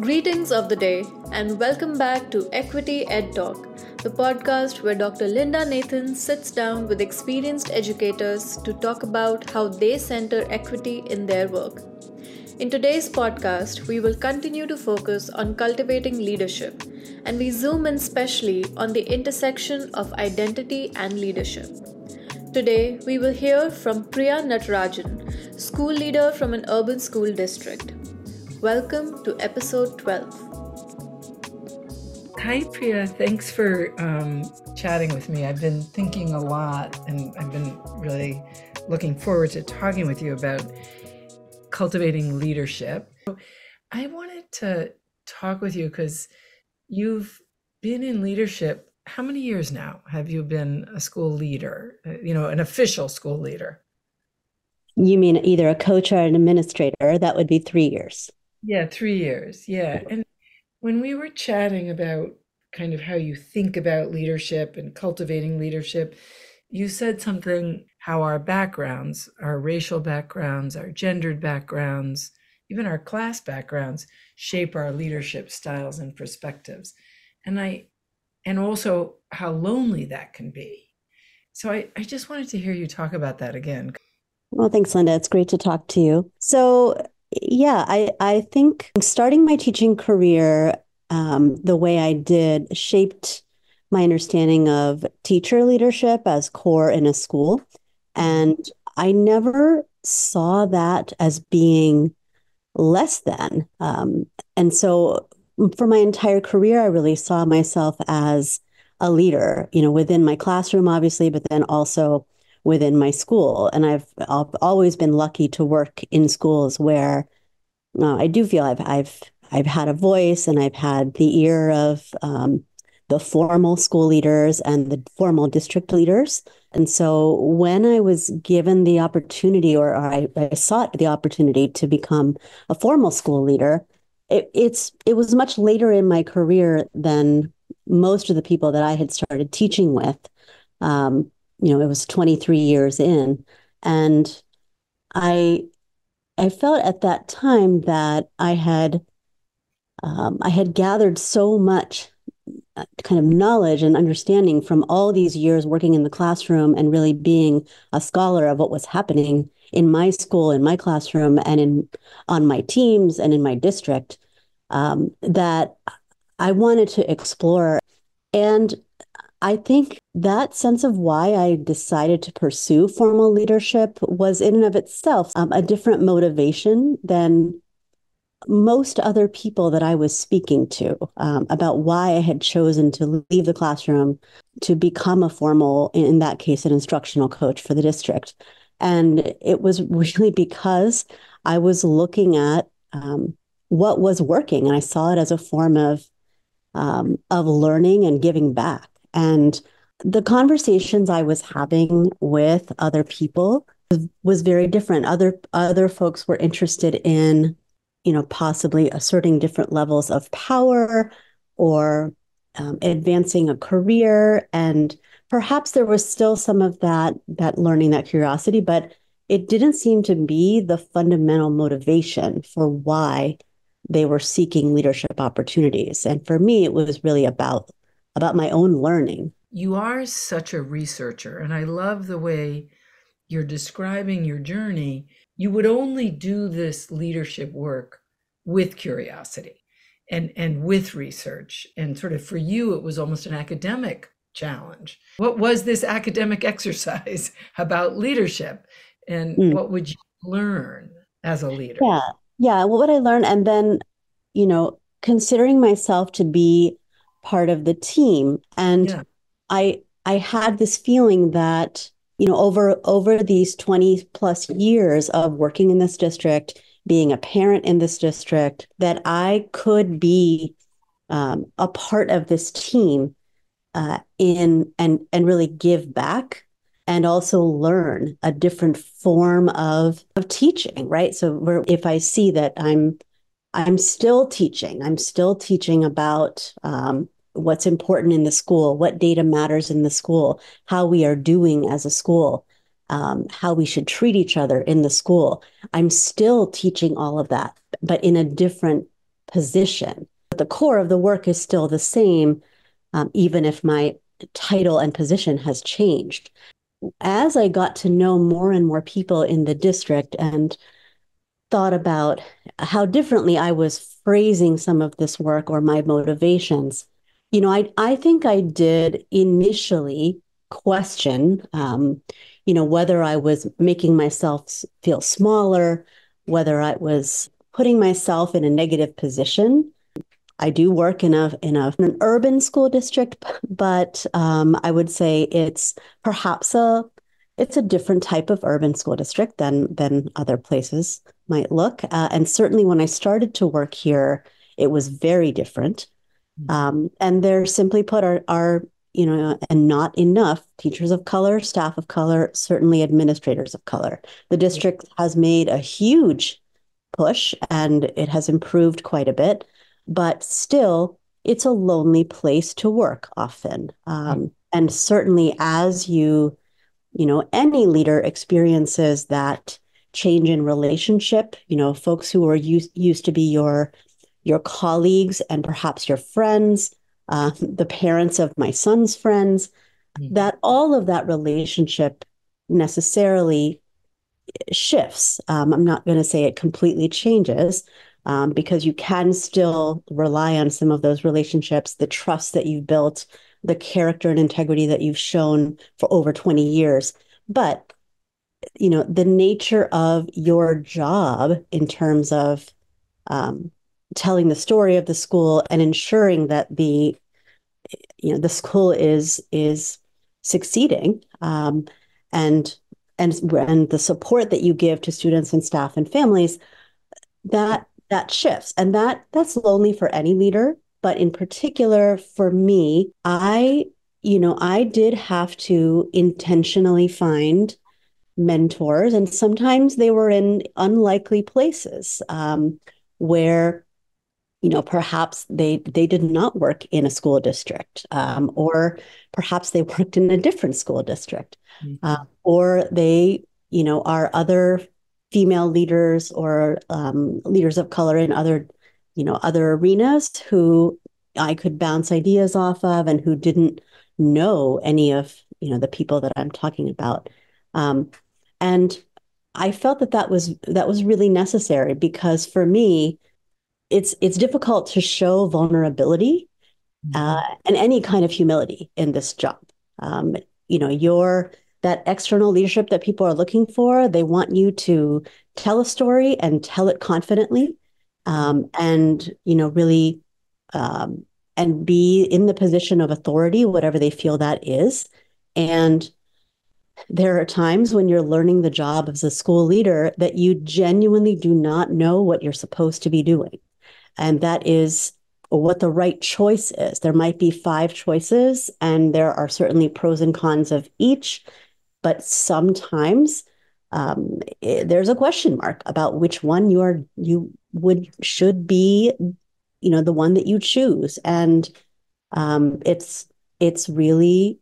Greetings of the day, and welcome back to Equity Ed Talk, the podcast where Dr. Linda Nathan sits down with experienced educators to talk about how they center equity in their work. In today's podcast, we will continue to focus on cultivating leadership, and we zoom in specially on the intersection of identity and leadership. Today, we will hear from Priya Natarajan, school leader from an urban school district. Welcome to episode 12. Hi, Priya. Thanks for um, chatting with me. I've been thinking a lot and I've been really looking forward to talking with you about cultivating leadership. I wanted to talk with you because you've been in leadership. How many years now have you been a school leader, uh, you know, an official school leader? You mean either a coach or an administrator? That would be three years. Yeah, three years. Yeah. And when we were chatting about kind of how you think about leadership and cultivating leadership, you said something how our backgrounds, our racial backgrounds, our gendered backgrounds, even our class backgrounds shape our leadership styles and perspectives. And I and also how lonely that can be. So I, I just wanted to hear you talk about that again. Well, thanks, Linda. It's great to talk to you. So yeah, I, I think starting my teaching career um, the way I did shaped my understanding of teacher leadership as core in a school. And I never saw that as being less than. Um, and so for my entire career, I really saw myself as a leader, you know, within my classroom, obviously, but then also within my school. And I've, I've always been lucky to work in schools where uh, I do feel I've I've I've had a voice and I've had the ear of um, the formal school leaders and the formal district leaders. And so when I was given the opportunity, or I, I sought the opportunity to become a formal school leader, it, it's it was much later in my career than most of the people that I had started teaching with. Um, you know, it was 23 years in. And I I felt at that time that I had um, I had gathered so much uh, kind of knowledge and understanding from all these years working in the classroom and really being a scholar of what was happening in my school, in my classroom, and in on my teams and in my district um, that I wanted to explore. And I think that sense of why I decided to pursue formal leadership was in and of itself um, a different motivation than most other people that I was speaking to um, about why I had chosen to leave the classroom to become a formal, in that case, an instructional coach for the district. And it was really because I was looking at um, what was working, and I saw it as a form of um, of learning and giving back. And the conversations I was having with other people was very different. Other other folks were interested in, you know, possibly asserting different levels of power or um, advancing a career, and perhaps there was still some of that that learning, that curiosity, but it didn't seem to be the fundamental motivation for why they were seeking leadership opportunities. And for me, it was really about about my own learning. You are such a researcher, and I love the way you're describing your journey. You would only do this leadership work with curiosity and, and with research. And sort of for you, it was almost an academic challenge. What was this academic exercise about leadership? And mm. what would you learn as a leader? Yeah. Yeah. What would I learn? And then, you know, considering myself to be part of the team and yeah. i i had this feeling that you know over over these 20 plus years of working in this district being a parent in this district that i could be um, a part of this team uh, in and and really give back and also learn a different form of of teaching right so if i see that i'm i'm still teaching i'm still teaching about um, what's important in the school, what data matters in the school, how we are doing as a school, um, how we should treat each other in the school. I'm still teaching all of that, but in a different position. But the core of the work is still the same, um, even if my title and position has changed. As I got to know more and more people in the district and thought about how differently I was phrasing some of this work or my motivations, you know, I I think I did initially question, um, you know, whether I was making myself feel smaller, whether I was putting myself in a negative position. I do work in a in a an urban school district, but um, I would say it's perhaps a it's a different type of urban school district than than other places might look. Uh, and certainly, when I started to work here, it was very different. Hmm. Um, and there, simply put, are are you know, and not enough teachers of color, staff of color, certainly administrators of color. The district has made a huge push and it has improved quite a bit, but still, it's a lonely place to work often. Um, and certainly, as you, you know, any leader experiences that change in relationship, you know, folks who are used used to be your your colleagues and perhaps your friends, uh, the parents of my son's friends, mm-hmm. that all of that relationship necessarily shifts. Um, I'm not going to say it completely changes um, because you can still rely on some of those relationships, the trust that you've built, the character and integrity that you've shown for over 20 years. But, you know, the nature of your job in terms of um, telling the story of the school and ensuring that the, you know, the school is is succeeding um, and and and the support that you give to students and staff and families that that shifts. And that that's lonely for any leader but in particular for me i you know i did have to intentionally find mentors and sometimes they were in unlikely places um, where you know perhaps they they did not work in a school district um, or perhaps they worked in a different school district mm-hmm. uh, or they you know are other female leaders or um, leaders of color in other you know other arenas who i could bounce ideas off of and who didn't know any of you know the people that i'm talking about um, and i felt that that was that was really necessary because for me it's it's difficult to show vulnerability mm-hmm. uh, and any kind of humility in this job. Um, you know, your that external leadership that people are looking for. They want you to tell a story and tell it confidently, um, and you know, really, um, and be in the position of authority, whatever they feel that is, and there are times when you're learning the job as a school leader that you genuinely do not know what you're supposed to be doing. And that is what the right choice is. There might be five choices, and there are certainly pros and cons of each. But sometimes um, it, there's a question mark about which one you are you would should be, you know, the one that you choose. And um, it's it's really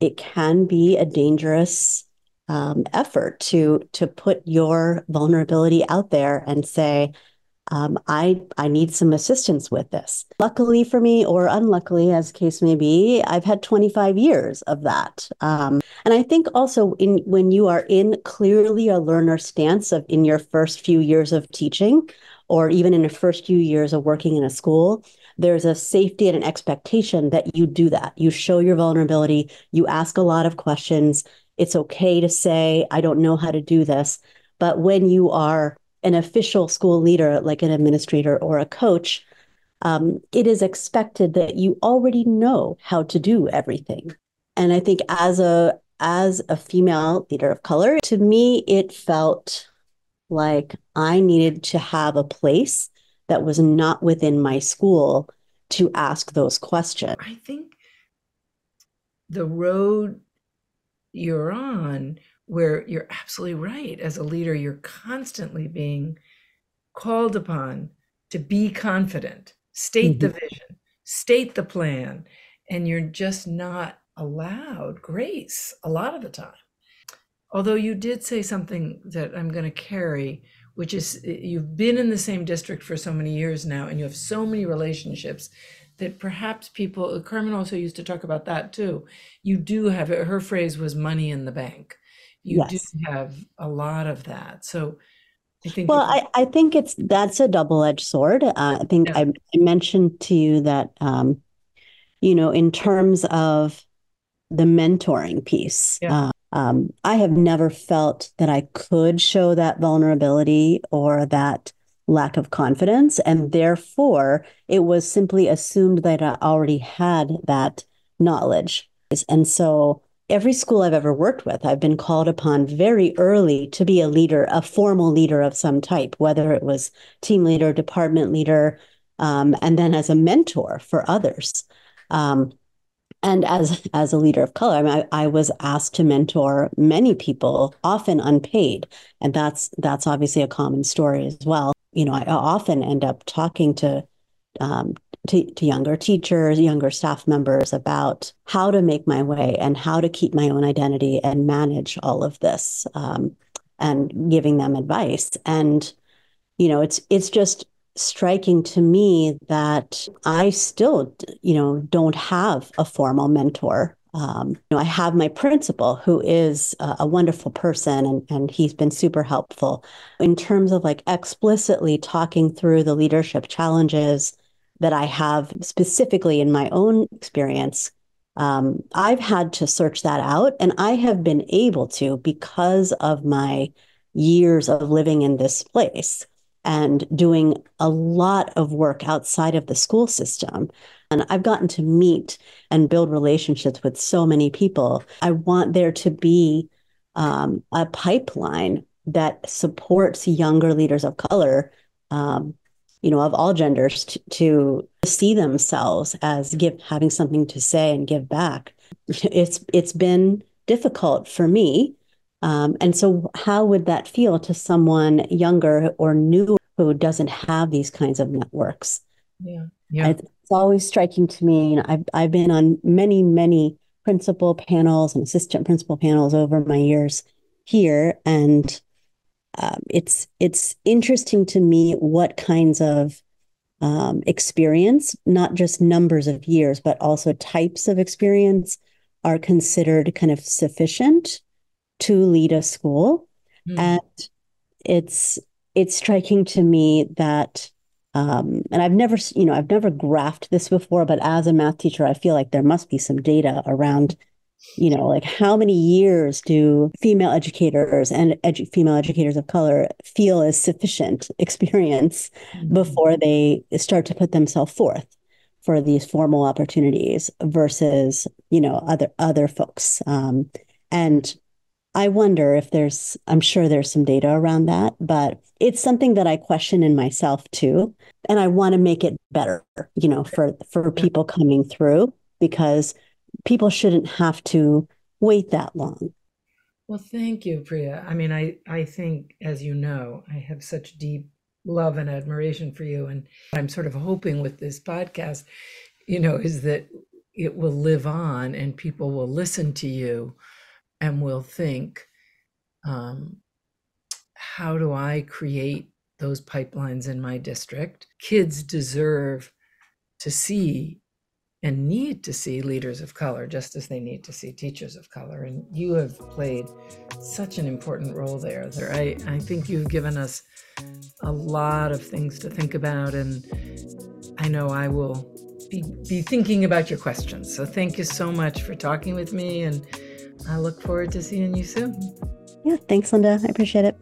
it can be a dangerous um, effort to to put your vulnerability out there and say, um, I I need some assistance with this. Luckily for me, or unluckily, as case may be, I've had 25 years of that. Um, and I think also in when you are in clearly a learner stance of in your first few years of teaching, or even in the first few years of working in a school, there's a safety and an expectation that you do that. You show your vulnerability. You ask a lot of questions. It's okay to say, I don't know how to do this. But when you are an official school leader, like an administrator or a coach, um, it is expected that you already know how to do everything. And I think as a as a female leader of color, to me, it felt like I needed to have a place that was not within my school to ask those questions. I think the road you're on where you're absolutely right. As a leader, you're constantly being called upon to be confident, state mm-hmm. the vision, state the plan, and you're just not allowed grace a lot of the time. Although you did say something that I'm going to carry, which is you've been in the same district for so many years now and you have so many relationships that perhaps people carmen also used to talk about that too you do have her phrase was money in the bank you yes. do have a lot of that so I think well, I, I think it's that's a double edged sword. Uh, I think yeah. I, I, mentioned to you that, um, you know, in terms of the mentoring piece, yeah. uh, um, I have never felt that I could show that vulnerability or that lack of confidence. And therefore, it was simply assumed that I already had that knowledge. And so, every school I've ever worked with, I've been called upon very early to be a leader, a formal leader of some type, whether it was team leader, department leader, um, and then as a mentor for others. Um, and as as a leader of color, I, mean, I, I, was asked to mentor many people, often unpaid, and that's that's obviously a common story as well. You know, I often end up talking to um, to, to younger teachers, younger staff members about how to make my way and how to keep my own identity and manage all of this, um, and giving them advice. And you know, it's it's just striking to me that I still, you know, don't have a formal mentor. Um, you know, I have my principal who is a, a wonderful person and, and he's been super helpful in terms of like explicitly talking through the leadership challenges that I have specifically in my own experience. Um, I've had to search that out and I have been able to because of my years of living in this place and doing a lot of work outside of the school system. And I've gotten to meet and build relationships with so many people. I want there to be um, a pipeline that supports younger leaders of color, um, you know, of all genders, to, to see themselves as give having something to say and give back. It's it's been difficult for me um, and so, how would that feel to someone younger or new who doesn't have these kinds of networks? Yeah, yeah. It's, always striking to me. I've I've been on many many principal panels and assistant principal panels over my years here, and um, it's it's interesting to me what kinds of um, experience, not just numbers of years, but also types of experience, are considered kind of sufficient to lead a school. Mm. And it's it's striking to me that um, and I've never, you know, I've never graphed this before, but as a math teacher, I feel like there must be some data around, you know, like how many years do female educators and edu- female educators of color feel is sufficient experience mm-hmm. before they start to put themselves forth for these formal opportunities versus, you know, other other folks. Um, and I wonder if there's, I'm sure there's some data around that, but it's something that I question in myself too. And I want to make it better, you know, for, for people coming through because people shouldn't have to wait that long. Well, thank you, Priya. I mean, I, I think, as you know, I have such deep love and admiration for you. And I'm sort of hoping with this podcast, you know, is that it will live on and people will listen to you and will think, um, how do I create those pipelines in my district? Kids deserve to see and need to see leaders of color just as they need to see teachers of color. And you have played such an important role there. There, I, I think you've given us a lot of things to think about, and I know I will be, be thinking about your questions. So thank you so much for talking with me and I look forward to seeing you soon. Yeah, thanks, Linda. I appreciate it.